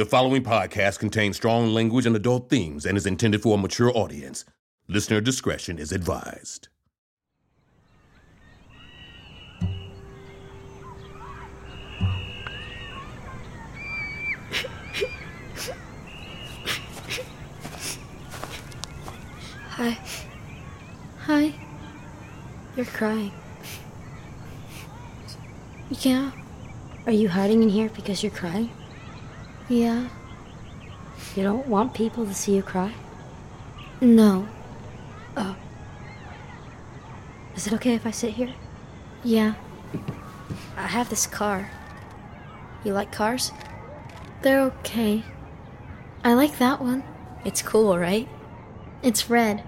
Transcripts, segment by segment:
The following podcast contains strong language and adult themes and is intended for a mature audience. Listener discretion is advised. Hi. Hi. You're crying. Yeah. Are you hiding in here because you're crying? Yeah. You don't want people to see you cry? No. Oh. Is it okay if I sit here? Yeah. I have this car. You like cars? They're okay. I like that one. It's cool, right? It's red.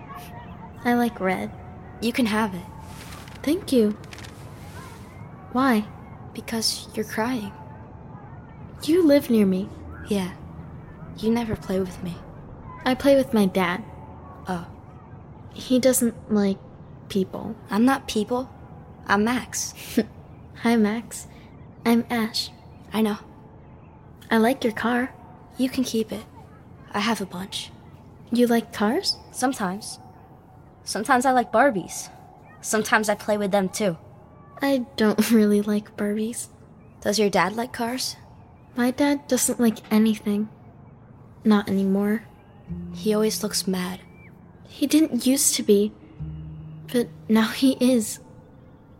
I like red. You can have it. Thank you. Why? Because you're crying. You live near me. Yeah. You never play with me. I play with my dad. Oh. He doesn't like people. I'm not people. I'm Max. Hi, Max. I'm Ash. I know. I like your car. You can keep it. I have a bunch. You like cars? Sometimes. Sometimes I like Barbies. Sometimes I play with them too. I don't really like Barbies. Does your dad like cars? My dad doesn't like anything. Not anymore. He always looks mad. He didn't used to be. But now he is.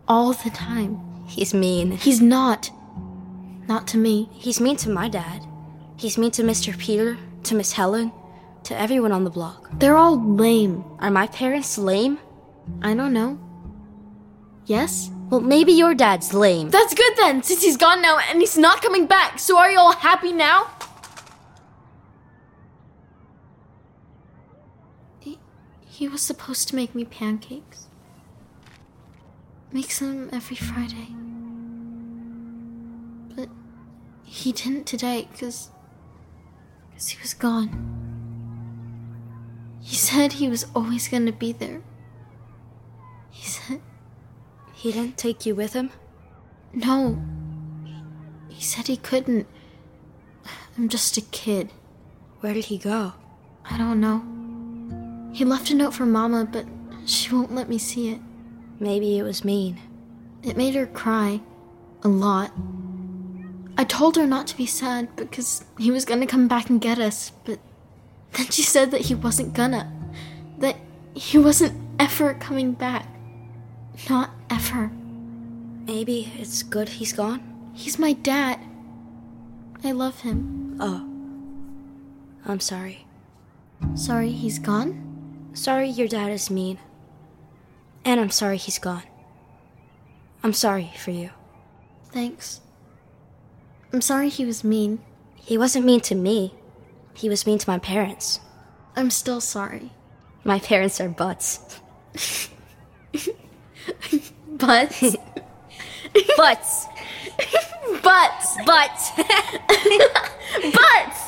All the time. He's mean. He's not. Not to me. He's mean to my dad. He's mean to Mr. Peter, to Miss Helen, to everyone on the block. They're all lame. Are my parents lame? I don't know. Yes? Well, maybe your dad's lame. That's good then, since he's gone now and he's not coming back. So are you all happy now? He, he was supposed to make me pancakes. Makes them every Friday. But he didn't today because because he was gone. He said he was always going to be there. He said he didn't take you with him? No. He said he couldn't. I'm just a kid. Where did he go? I don't know. He left a note for Mama, but she won't let me see it. Maybe it was mean. It made her cry. A lot. I told her not to be sad because he was gonna come back and get us, but then she said that he wasn't gonna. That he wasn't ever coming back. Not ever. Maybe it's good he's gone? He's my dad. I love him. Oh. I'm sorry. Sorry he's gone? Sorry your dad is mean. And I'm sorry he's gone. I'm sorry for you. Thanks. I'm sorry he was mean. He wasn't mean to me. He was mean to my parents. I'm still sorry. My parents are butts. butts? butts. Butts. Butts. Butts!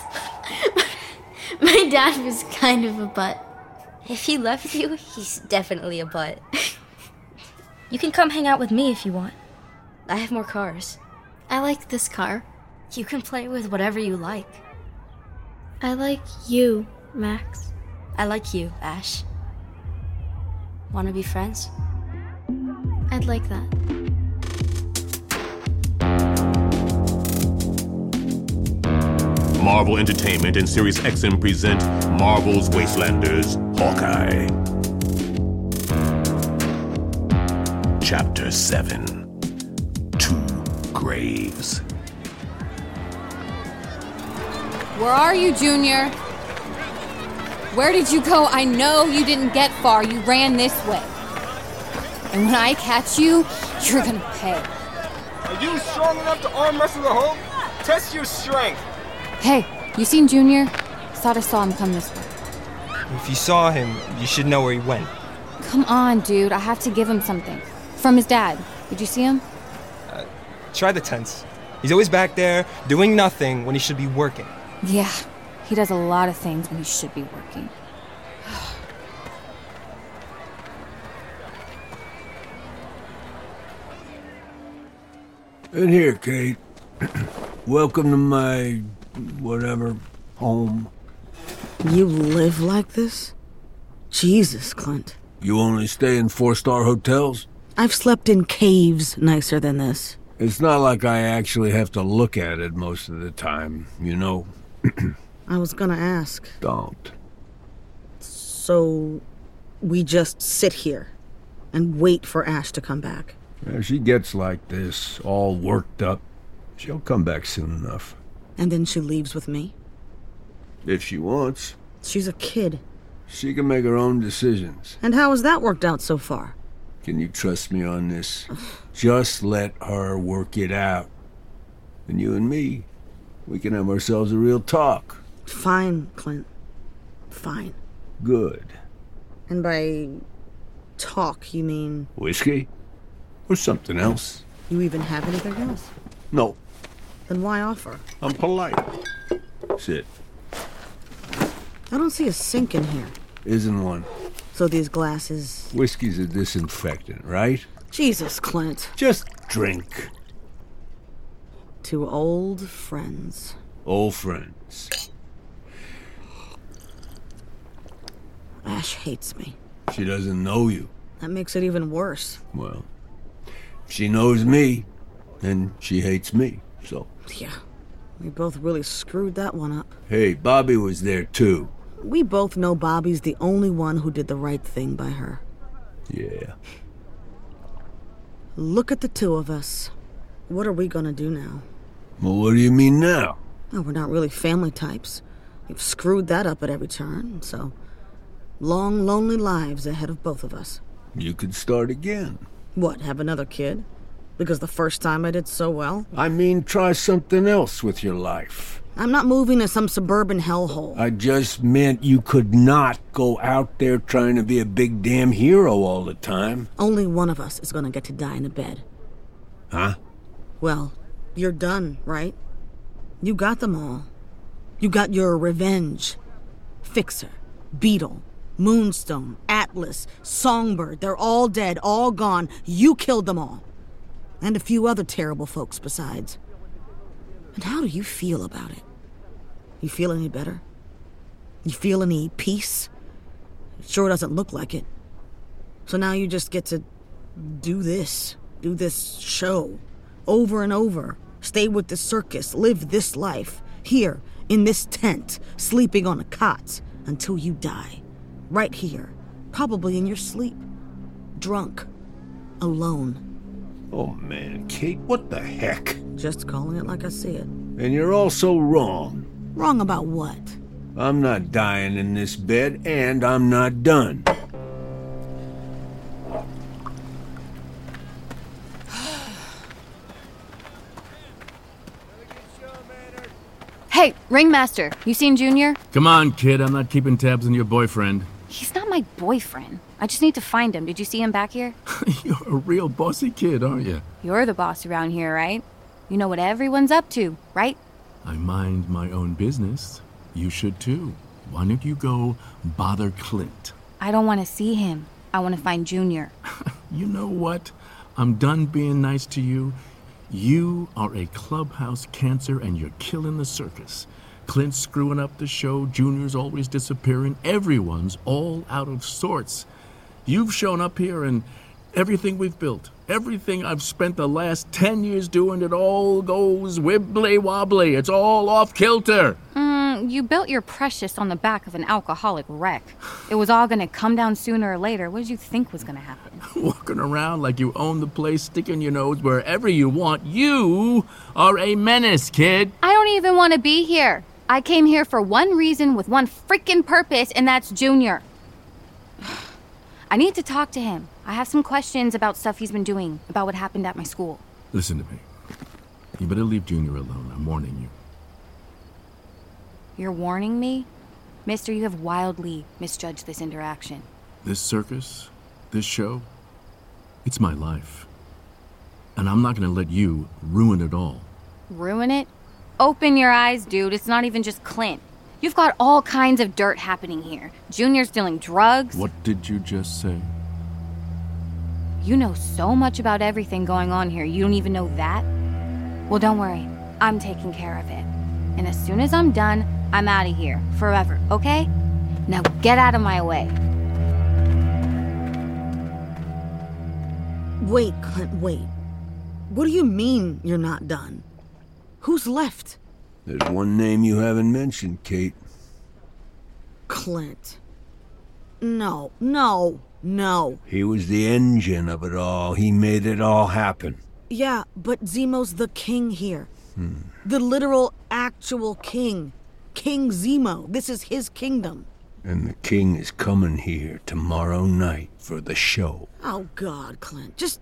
My dad was kind of a butt. If he left you, he's definitely a butt. You can come hang out with me if you want. I have more cars. I like this car. You can play with whatever you like. I like you, Max. I like you, Ash. Want to be friends? I'd like that. Marvel Entertainment and Sirius XM present Marvel's Wastelanders Hawkeye. Chapter 7 Two Graves. Where are you, Junior? Where did you go? I know you didn't get far. You ran this way. And when I catch you, you're gonna pay. Are you strong enough to arm wrestle the Hulk? Test your strength. Hey, you seen Junior? Thought I saw him come this way. If you saw him, you should know where he went. Come on, dude. I have to give him something. From his dad. Did you see him? Uh, try the tents. He's always back there doing nothing when he should be working. Yeah. He does a lot of things when he should be working. And here, Kate. Welcome to my whatever, home. You live like this? Jesus, Clint. You only stay in four star hotels? I've slept in caves nicer than this. It's not like I actually have to look at it most of the time, you know. I was gonna ask. Don't. So, we just sit here and wait for Ash to come back. If she gets like this, all worked up, she'll come back soon enough. And then she leaves with me? If she wants. She's a kid. She can make her own decisions. And how has that worked out so far? Can you trust me on this? Just let her work it out. And you and me, we can have ourselves a real talk. Fine, Clint. Fine. Good. And by talk, you mean Whiskey? Or something else? you even have anything else? No, Then why offer? I'm polite. Sit. I don't see a sink in here. Isn't one. So these glasses. Whiskey's a disinfectant, right? Jesus, Clint. Just drink. To old friends. Old friends. Ash hates me. She doesn't know you. That makes it even worse. Well, she knows me, and she hates me. So, Yeah. We both really screwed that one up. hey, Bobbi was there too. We both know Bobbi's the only one who did the right thing by her. Yeah. Look at the two of us. What are we gonna do now? Well, what do you mean now? Oh, we're not really family types. We've screwed that up at every turn, so. Long, lonely lives ahead of both of us. You could start again. What, have another kid? Because the first time I did so well? I mean, try something else with your life. I'm not moving to some suburban hellhole. I just meant you could not go out there trying to be a big damn hero all the time. Only one of us is gonna get to die in a bed. Huh? Well, you're done, right? You got them all. You got your revenge. Fixer, Beetle, Moonstone, Atlas, Songbird, they're all dead, all gone. You killed them all. And a few other terrible folks besides. And how do you feel about it? You feel any better? You feel any peace? It sure doesn't look like it. So now you just get to do this, do this show over and over. Stay with the circus, live this life, here, in this tent, sleeping on a cot until you die. Right here, probably in your sleep. Drunk, alone. Oh man, Kate, what the heck? Just calling it like I see it. And you're also wrong. Wrong about what? I'm not dying in this bed, and I'm not done. Hey, Ringmaster, you seen Junior? Come on, kid. I'm not keeping tabs on your boyfriend. He's not my boyfriend. I just need to find him. Did you see him back here? You're a real bossy kid, aren't you? You're the boss around here, right? You know what everyone's up to, right? I mind my own business. You should too. Why don't you go bother Clint? I don't want to see him. I want to find Junior. You know what? I'm done being nice to you. You are a clubhouse cancer and you're killing the circus. Clint's screwing up the show, Junior's always disappearing, everyone's all out of sorts. You've shown up here and everything we've built, everything I've spent the last 10 years doing, it all goes wibbly wobbly. It's all off kilter. Mm, you built your precious on the back of an alcoholic wreck. It was all gonna come down sooner or later. What did you think was gonna happen? Walking around like you own the place, sticking your nose wherever you want. You are a menace, kid. I don't even want to be here. I came here for one reason with one freaking purpose, and that's Junior. I need to talk to him. I have some questions about stuff he's been doing, about what happened at my school. Listen to me. You better leave Junior alone. I'm warning you. You're warning me? Mister, you have wildly misjudged this interaction. This circus, this show, it's my life. And I'm not going to let you ruin it all. Ruin it? Open your eyes, dude. It's not even just Clint. You've got all kinds of dirt happening here. Junior's dealing drugs. What did you just say? You know so much about everything going on here. You don't even know that? Well, don't worry. I'm taking care of it. And as soon as I'm done, I'm out of here. Forever, okay? Now get out of my way. Wait, Clint, wait. What do you mean you're not done? Who's left? There's one name you haven't mentioned, Kate. Clint. No, no, no. He was the engine of it all. He made it all happen. Yeah, but Zemo's the king here. Hmm. The literal, actual king. King Zemo. This is his kingdom. And the king is coming here tomorrow night for the show. Oh, God, Clint. Just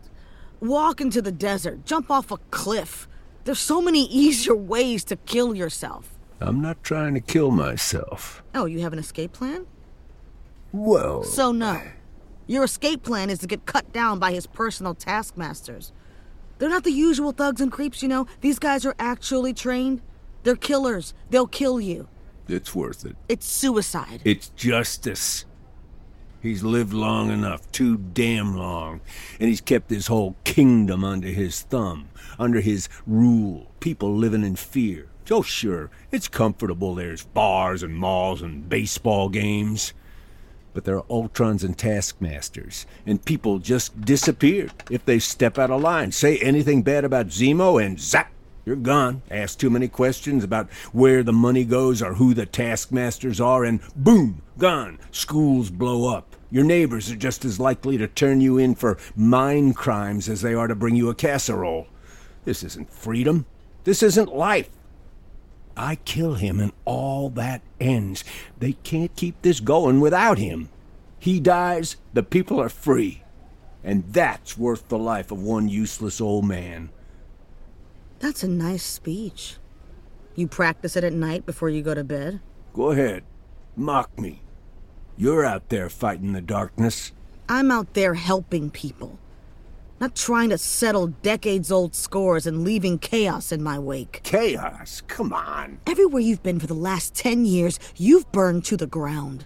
walk into the desert, jump off a cliff. There's so many easier ways to kill yourself. I'm not trying to kill myself. Oh, you have an escape plan? Well, So, no. Your escape plan is to get cut down by his personal taskmasters. They're not the usual thugs and creeps, you know. These guys are actually trained. They're killers. They'll kill you. it's worth it. It's suicide. It's justice. He's lived long enough, too damn long, and he's kept his whole kingdom under his thumb, under his rule. People living in fear. Oh, sure, it's comfortable. There's bars and malls and baseball games. But there are Ultrons and Taskmasters, and people just disappear if they step out of line. Say anything bad about Zemo, and zap, you're gone. Ask too many questions about where the money goes or who the Taskmasters are, and boom, gone. Schools blow up. Your neighbors are just as likely to turn you in for mine crimes as they are to bring you a casserole. This isn't freedom. This isn't life. I kill him and all that ends. They can't keep this going without him. He dies, the people are free. And that's worth the life of one useless old man. That's a nice speech. You practice it at night before you go to bed? Go ahead, mock me. You're out there fighting the darkness. I'm out there helping people. Not trying to settle decades old scores and leaving chaos in my wake. Chaos, come on. Everywhere you've been for the last 10 years, you've burned to the ground.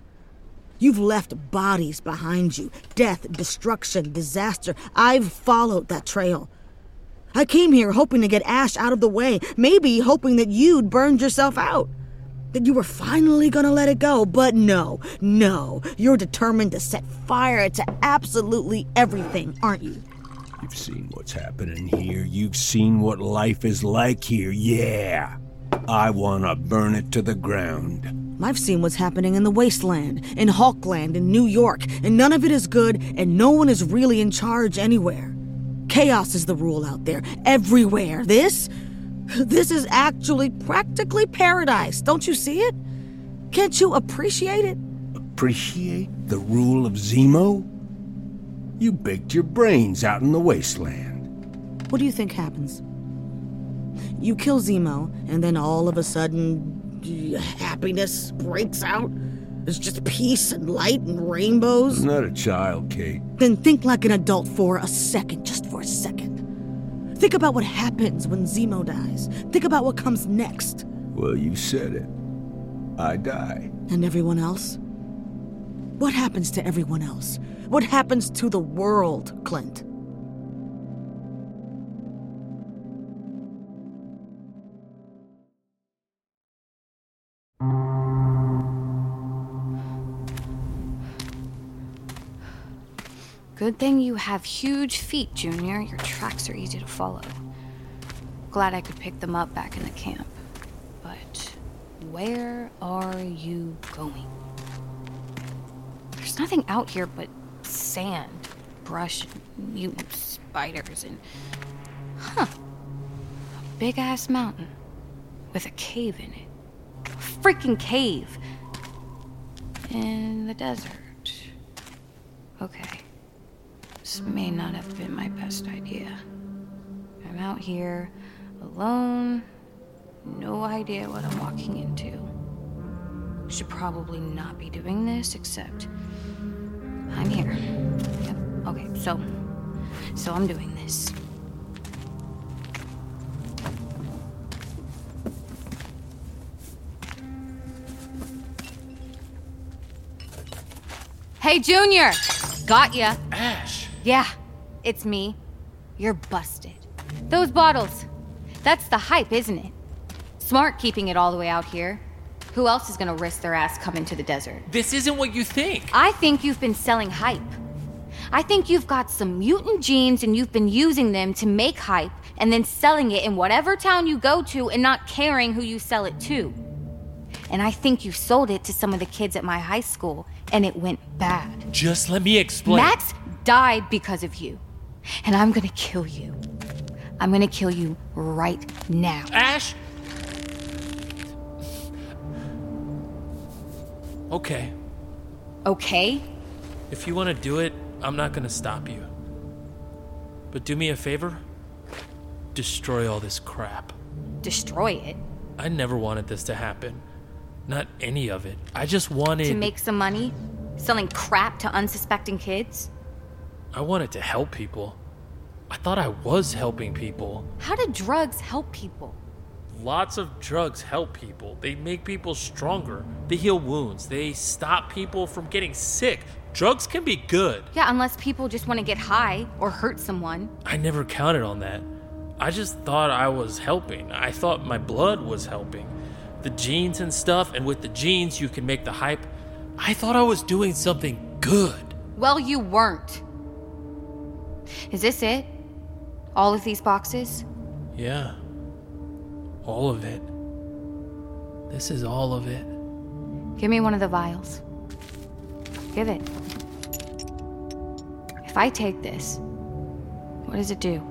You've left bodies behind you death, destruction, disaster. I've followed that trail. I came here hoping to get Ash out of the way, maybe hoping that you'd burned yourself out. That you were finally gonna let it go, but no, no. You're determined to set fire to absolutely everything, aren't you? You've seen what's happening here. You've seen what life is like here. Yeah. I want to burn it to the ground. I've seen what's happening in the wasteland, in Hulkland, in New York, and none of it is good, and no one is really in charge anywhere. Chaos is the rule out there, everywhere. This? This is actually practically paradise. Don't you see it? Can't you appreciate it? Appreciate the rule of Zemo? You baked your brains out in the wasteland. What do you think happens? You kill Zemo, and then all of a sudden, happiness breaks out? There's just peace and light and rainbows? I'm not a child, Kate. Then think like an adult for a second, just for a second. Think about what happens when Zemo dies. Think about what comes next. Well, you said it. I die. And everyone else? What happens to everyone else? What happens to the world, Clint? Good thing you have huge feet, Junior. Your tracks are easy to follow. Glad I could pick them up back in the camp. But where are you going? There's nothing out here but sand, brush, and mutant spiders, and. Huh. A big ass mountain with a cave in it. A freaking cave! In the desert. Okay. This may not have been my best idea. I'm out here, alone, no idea what I'm walking into. Should probably not be doing this, except I'm here. Yep. Okay, so so I'm doing this. Hey, Junior! Got ya. Ash! Yeah, it's me. You're busted. Those bottles. That's the hype, isn't it? Smart keeping it all the way out here. Who else is gonna risk their ass coming to the desert? This isn't what you think. I think you've been selling hype. I think you've got some mutant genes and you've been using them to make hype and then selling it in whatever town you go to and not caring who you sell it to. And I think you sold it to some of the kids at my high school and it went bad. Just let me explain. Max died because of you. And I'm gonna kill you. I'm gonna kill you right now. Ash? Okay. Okay? If you want to do it, I'm not to stop you. But do me a favor destroy all this crap. Destroy it? I never wanted this to happen. Not any of it. I just wanted. To make some money? Selling crap to unsuspecting kids? I wanted to help people. I thought I was helping people. How do drugs help people? Lots of drugs help people. They make people stronger. They heal wounds. They stop people from getting sick. Drugs can be good. Yeah, unless people just want to get high or hurt someone. I never counted on that. I just thought I was helping. I thought my blood was helping. The genes and stuff, and with the genes, you can make the hype. I thought I was doing something good. Well, you weren't. Is this it? All of these boxes? Yeah. All of it. This is all of it. Give me one of the vials. Give it. If I take this, what does it do?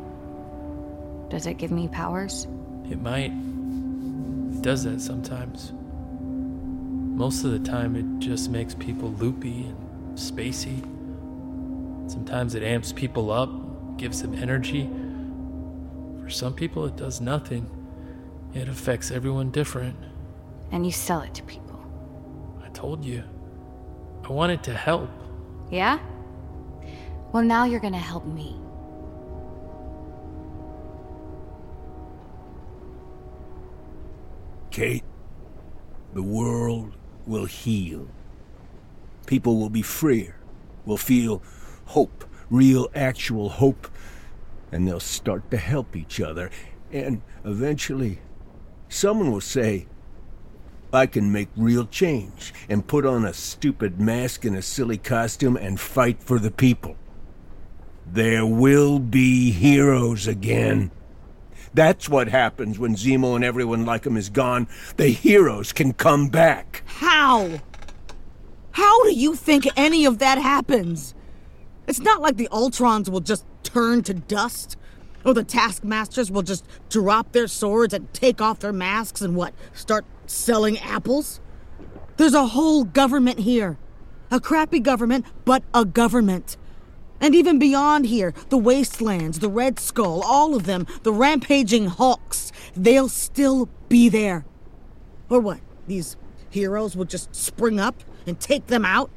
Does it give me powers? It might. It does that sometimes. Most of the time, it just makes people loopy and spacey. Sometimes it amps people up, gives them energy. For some people, it does nothing. It affects everyone different. And you sell it to people. I told you. I wanted to help. Yeah? Well, now you're gonna help me. Kate, the world will heal. People will be freer, will feel hope, real, actual hope, and they'll start to help each other. And eventually, someone will say, I can make real change and put on a stupid mask and a silly costume and fight for the people. There will be heroes again. That's what happens when Zemo and everyone like him is gone. The heroes can come back. How? How do you think any of that happens? It's not like the Ultrons will just turn to dust. Or the Taskmasters will just drop their swords and take off their masks and what? Start selling apples? There's a whole government here. A crappy government, but a government. And even beyond here, the Wastelands, the Red Skull, all of them, the rampaging Hawks, they'll still be there. Or what? These heroes will just spring up and take them out?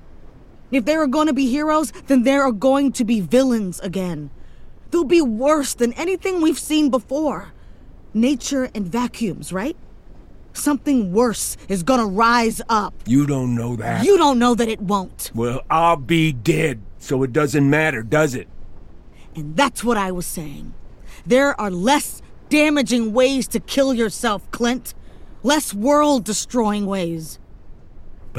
If there are going to be heroes, then there are going to be villains again. They'll be worse than anything we've seen before. Nature and vacuums, right? Something worse is gonna rise up. You don't know that. You don't know that it won't. Well, I'll be dead, so it doesn't matter, does it? And that's what I was saying. There are less damaging ways to kill yourself, Clint. Less world destroying ways.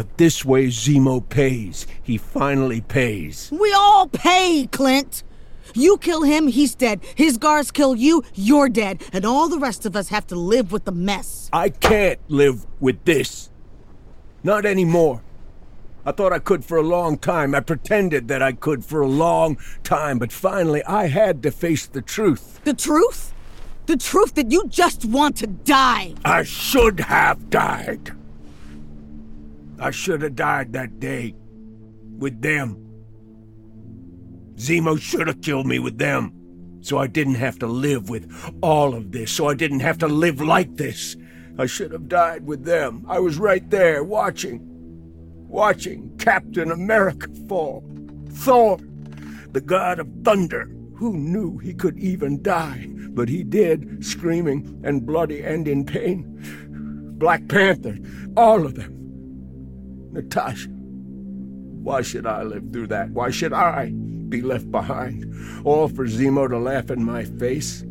But this way Zemo pays. He finally pays. We all pay, Clint. You kill him, he's dead. His guards kill you, you're dead. And all the rest of us have to live with the mess. I can't live with this. Not anymore. I thought I could for a long time. I pretended that I could for a long time, but finally I had to face the truth. The truth? The truth that you just want to die. I should have died. I should have died that day. With them. Zemo should have killed me with them. So I didn't have to live with all of this. So I didn't have to live like this. I should have died with them. I was right there, watching. Watching Captain America fall. Thor, the god of thunder. Who knew he could even die? But he did, screaming and bloody and in pain. Black Panther, all of them. Natasha. Why should I live through that? Why should I be left behind? All for Zemo to laugh in my face?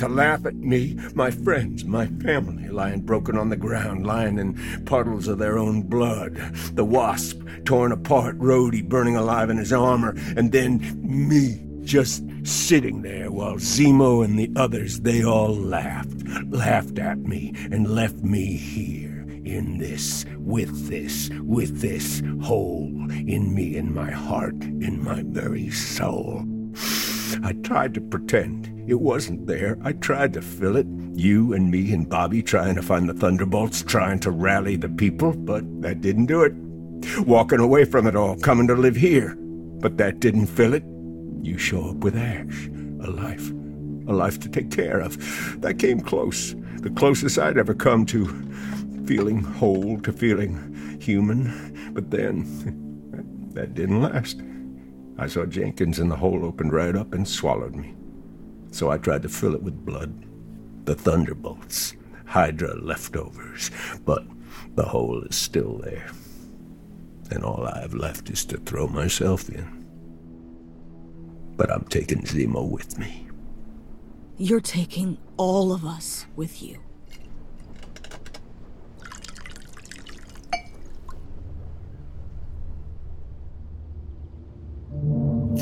to laugh at me, my friends, my family, lying broken on the ground, lying in puddles of their own blood. The wasp torn apart, Rhodey burning alive in his armor, and then me just sitting there while Zemo and the others, they all laughed, laughed at me, and left me here in this, with this, with this hole in me, in my heart, in my very soul. I tried to pretend it wasn't there. I tried to fill it. You and me and Bobbi trying to find the Thunderbolts, trying to rally the people, but that didn't do it. Walking away from it all, coming to live here. But that didn't fill it. You show up with Ash, a life, a life to take care of. That came close, the closest I'd ever come to feeling whole, to feeling human. But then, that didn't last. I saw Jenkins and the hole opened right up and swallowed me. So I tried to fill it with blood. The Thunderbolts, Hydra leftovers. But the hole is still there. And all I have left is to throw myself in but I'm taking Zemo with me. You're taking all of us with you.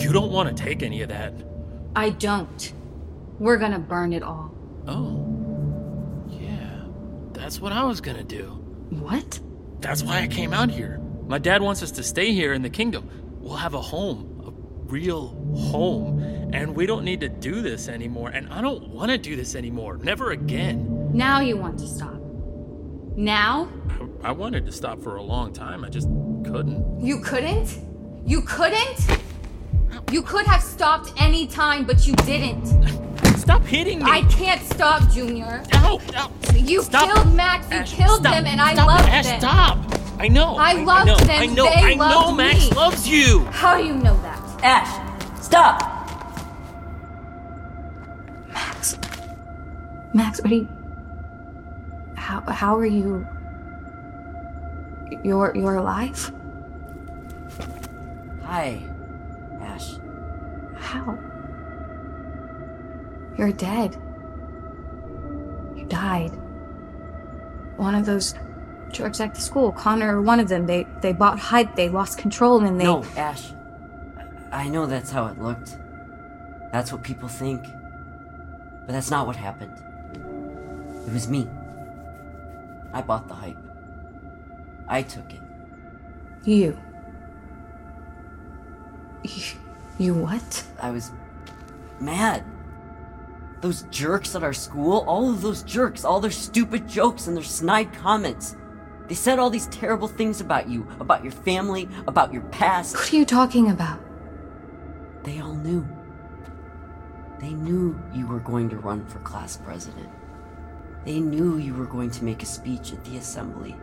You don't want to take any of that. I don't. We're gonna burn it all. Oh. Yeah. That's what I was gonna do. What? That's why I came out here. My dad wants us to stay here in the kingdom. We'll have a home, a real home. And we don't need to do this anymore. And I don't want to do this anymore. Never again. Now you want to stop. Now? I, I wanted to stop for a long time. I just couldn't. You couldn't? You couldn't? You could have stopped any time, but you didn't. Stop hitting me! I can't stop, Junior. No, no. You stop. killed Max. You Ash, killed stop. them, and I stop. loved Ash, them. Stop! I know. I I, loved I know. them. I know. They I know. loved Max me. loves you. How do you know that? Ash, stop! Max. Max, what are you. How, how are you. You're, you're alive? Hi, Ash. How? You're dead. You died. One of those jerks at the school, Connor or one of them, they, they bought hype, they lost control, and they. No, Ash. I know that's how it looked. That's what people think. But that's not what happened. It was me. I bought the hype. I took it. You. You, what? I was mad. Those jerks at our school, all of those jerks, all their stupid jokes and their snide comments. They said all these terrible things about you, about your family, about your past. What are you talking about? They all knew. They knew you were going to run for class president. They knew you were going to make a speech at the assembly.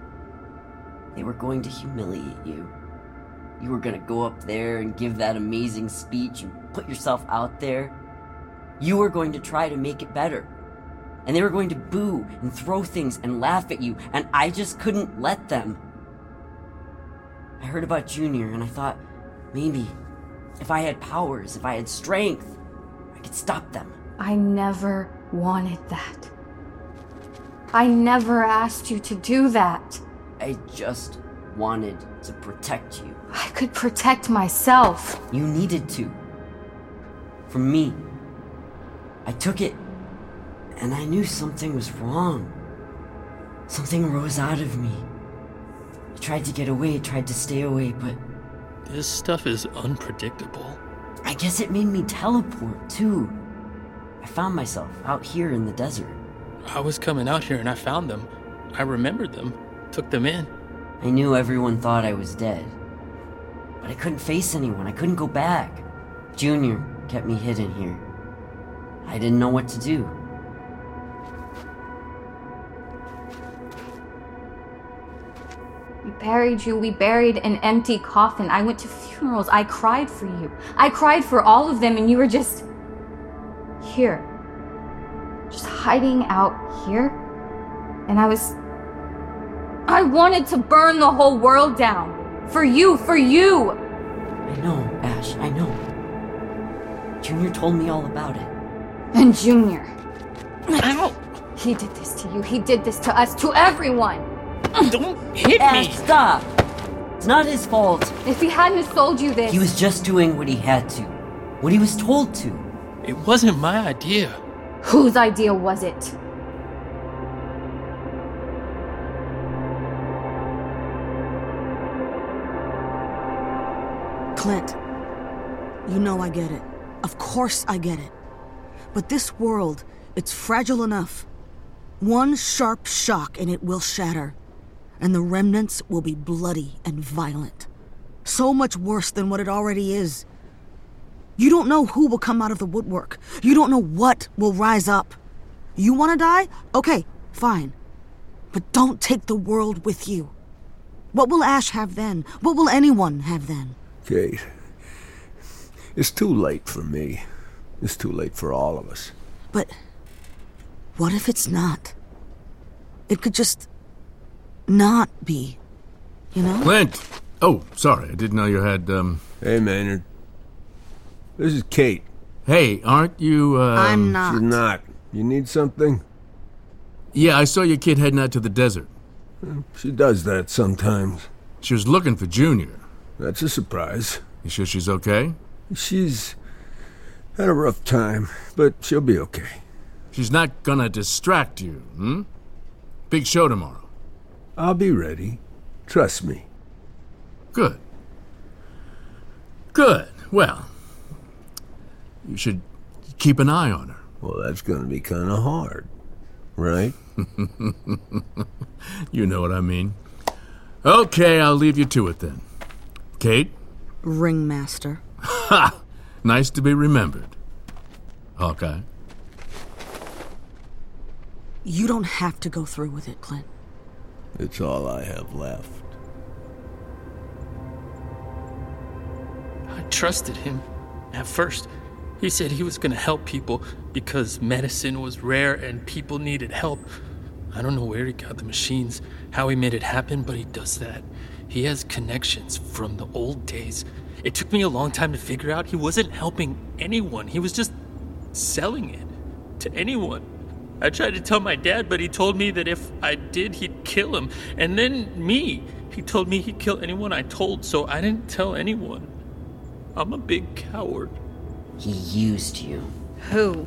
They were going to humiliate you. You were going to go up there and give that amazing speech and put yourself out there. You were going to try to make it better. And they were going to boo and throw things and laugh at you, and I just couldn't let them. I heard about Junior and I thought, maybe, if I had powers, if I had strength, I could stop them. I never wanted that. I never asked you to do that. I just wanted to protect you. I could protect myself. You needed to. From me. I took it, and I knew something was wrong. Something rose out of me. I tried to get away, tried to stay away, but This stuff is unpredictable. I guess it made me teleport too. I found myself out here in the desert. I was coming out here and I found them. I remembered them, took them in. I knew everyone thought I was dead. But I couldn't face anyone, I couldn't go back. Junior kept me hidden here. I didn't know what to do. We buried you. We buried an empty coffin. I went to funerals. I cried for you. I cried for all of them, and you were just here. Just hiding out here. And I was. I wanted to burn the whole world down. For you, for you! I know, Ash, I know. Junior told me all about it. And Junior. Ow! He did this to you. He did this to us, to everyone. Don't hit Ash, me! stop! It's not his fault. If he hadn't sold you this, He was just doing what he had to. What he was told to. It wasn't my idea. whose idea was it? Clint, you know I get it. Of course I get it. But this world, it's fragile enough. One sharp shock and it will shatter. And the remnants will be bloody and violent. So much worse than what it already is. You don't know who will come out of the woodwork. You don't know what will rise up. You want to die? Okay, fine. But don't take the world with you. What will Ash have then? What will anyone have then? Kate, it's too late for me. It's too late for all of us. But what if it's not? It could just not be. You know? Clint! Oh, sorry, I didn't know you had, um. Hey, Maynard. This is Kate. Hey, aren't you, uh. I'm not. She's not. You need something? Yeah, I saw your kid heading out to the desert. She does that sometimes. She was looking for Junior. That's a surprise. You sure she's okay? She's had a rough time, but she'll be okay. She's not gonna distract you, hmm? Big show tomorrow. I'll be ready. Trust me. Good. Good. Well, you should keep an eye on her. Well, that's gonna be kinda hard, right? You know what I mean. Okay, I'll leave you to it then. Kate? Ringmaster. Ha! Nice to be remembered. Hawkeye. You don't have to go through with it, Clint. It's all I have left. I trusted him at first. He said he was gonna help people because medicine was rare and people needed help. I don't know where he got the machines, how he made it happen, but he does that. He has connections from the old days. It took me a long time to figure out he wasn't helping anyone, he was just selling it to anyone. I tried to tell my dad, but he told me that if I did, he'd kill him. And then me. He told me he'd kill anyone I told, so I didn't tell anyone. I'm a big coward. He used you. Who?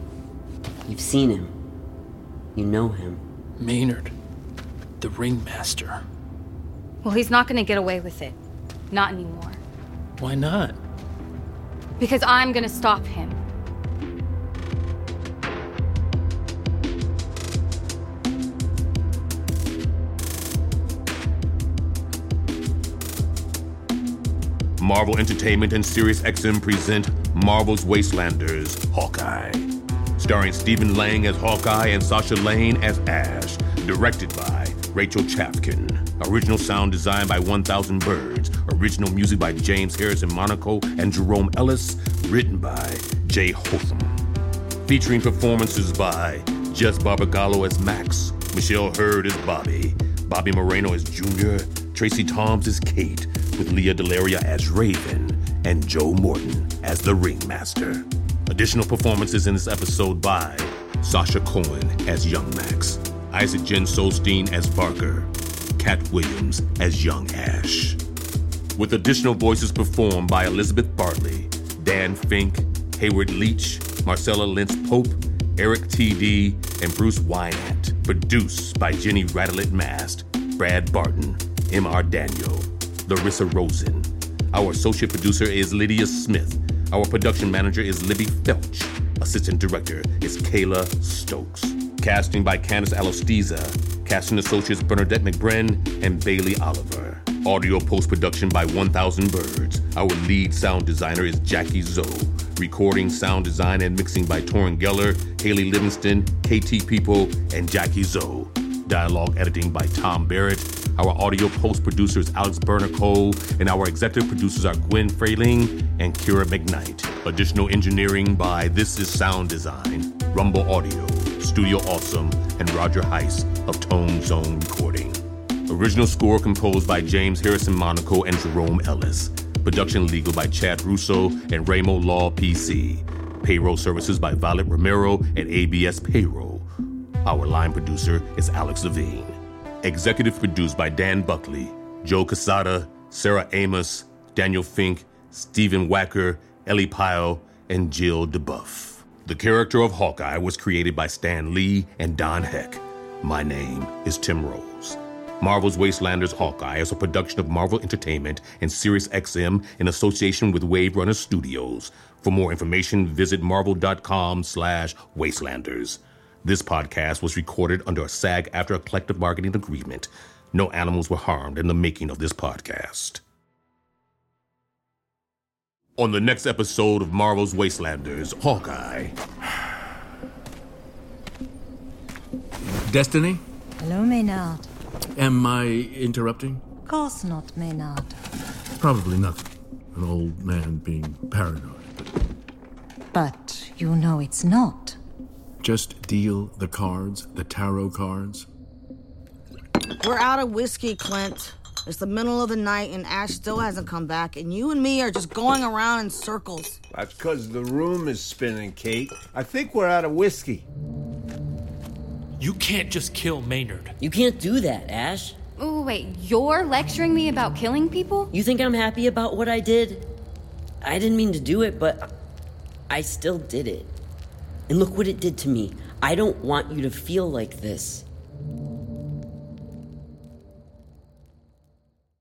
You've seen him. You know him. Maynard, the ringmaster. Well, he's not gonna get away with it. Not anymore. Why not? Because I'm gonna stop him. Marvel Entertainment and Sirius XM present Marvel's Wastelanders Hawkeye. Starring Stephen Lang as Hawkeye and Sasha Lane as Ash. Directed by Rachel Chavkin. Original sound design by 1000 Birds. Original music by James Harrison Monaco and Jerome Ellis. Written by Jay Holtham. Featuring performances by Jess Barbagallo as Max, Michelle Hurd as Bobbi, Bobby Moreno as Junior, Tracie Thoms as Kate, with Lea DeLaria as Raven, and Joe Morton as the Ringmaster. Additional performances in this episode by Sasha Cohen as Young Max, Isaac Jen Solstein as Barker, Kat Williams as Young Ash. With additional voices performed by Elizabeth Bartley, Dan Fink, Hayward Leach, Marcella Lentz Pope, Eric TD, and Bruce Wynant. Produced by Jenny Radelet Mast, Brad Barton, M.R. Daniel, Larissa Rosen. Our associate producer is Lydia Smith. Our production manager is Libby Felch. Assistant director is Kayla Stokes. Casting by Candice Alosteza. Casting associates Bernadette McBren and Bailey Oliver. Audio post production by 1000 Birds. Our lead sound designer is Jackie Zoe. Recording, sound design, and mixing by Torin Geller, Haley Livingston, KT Pipal, and Jackie Zoe. Dialogue editing by Tom Barrett. Our audio post producer is Alex Berner Cole, and our executive producers are Gwen Frayling and Kira McKnight. Additional engineering by This Is Sound Design, Rumble Audio, Studio Awesome, and Roger Heiss of Tone Zone Recording. Original score composed by James Harrison Monaco and Jerome Ellis. Production legal by Chad Russo and Ramo Law PC. Payroll services by Violet Romero and ABS Payroll. Our line producer is Alex Levine. Executive produced by Dan Buckley, Joe Quesada, Sarah Amos, Daniel Fink, Stephen Wacker, Ellie Pyle, and Jill DuBoff. The character of Hawkeye was created by Stan Lee and Don Heck. My name is Tim Rose. Marvel's Wastelanders Hawkeye is a production of Marvel Entertainment and SiriusXM in association with Wave Runner Studios. For more information, visit marvel.com slash wastelanders. This podcast was recorded under a SAG-AFTRA collective bargaining agreement. No animals were harmed in the making of this podcast. On the next episode of Marvel's Wastelanders, Hawkeye. Destiny? Hello, Maynard. Am I interrupting? Of course not, Maynard. Probably nothing. An old man being paranoid. But you know it's not. Just deal the cards, the tarot cards. We're out of whiskey, Clint. It's the middle of the night and Ash still hasn't come back, and you and me are just going around in circles. That's because the room is spinning, Kate. I think we're out of whiskey. You can't just kill Maynard. You can't do that, Ash. Oh, wait, you're lecturing me about killing people? You think I'm happy about what I did? I didn't mean to do it, but I still did it. And look what it did to me. I don't want you to feel like this.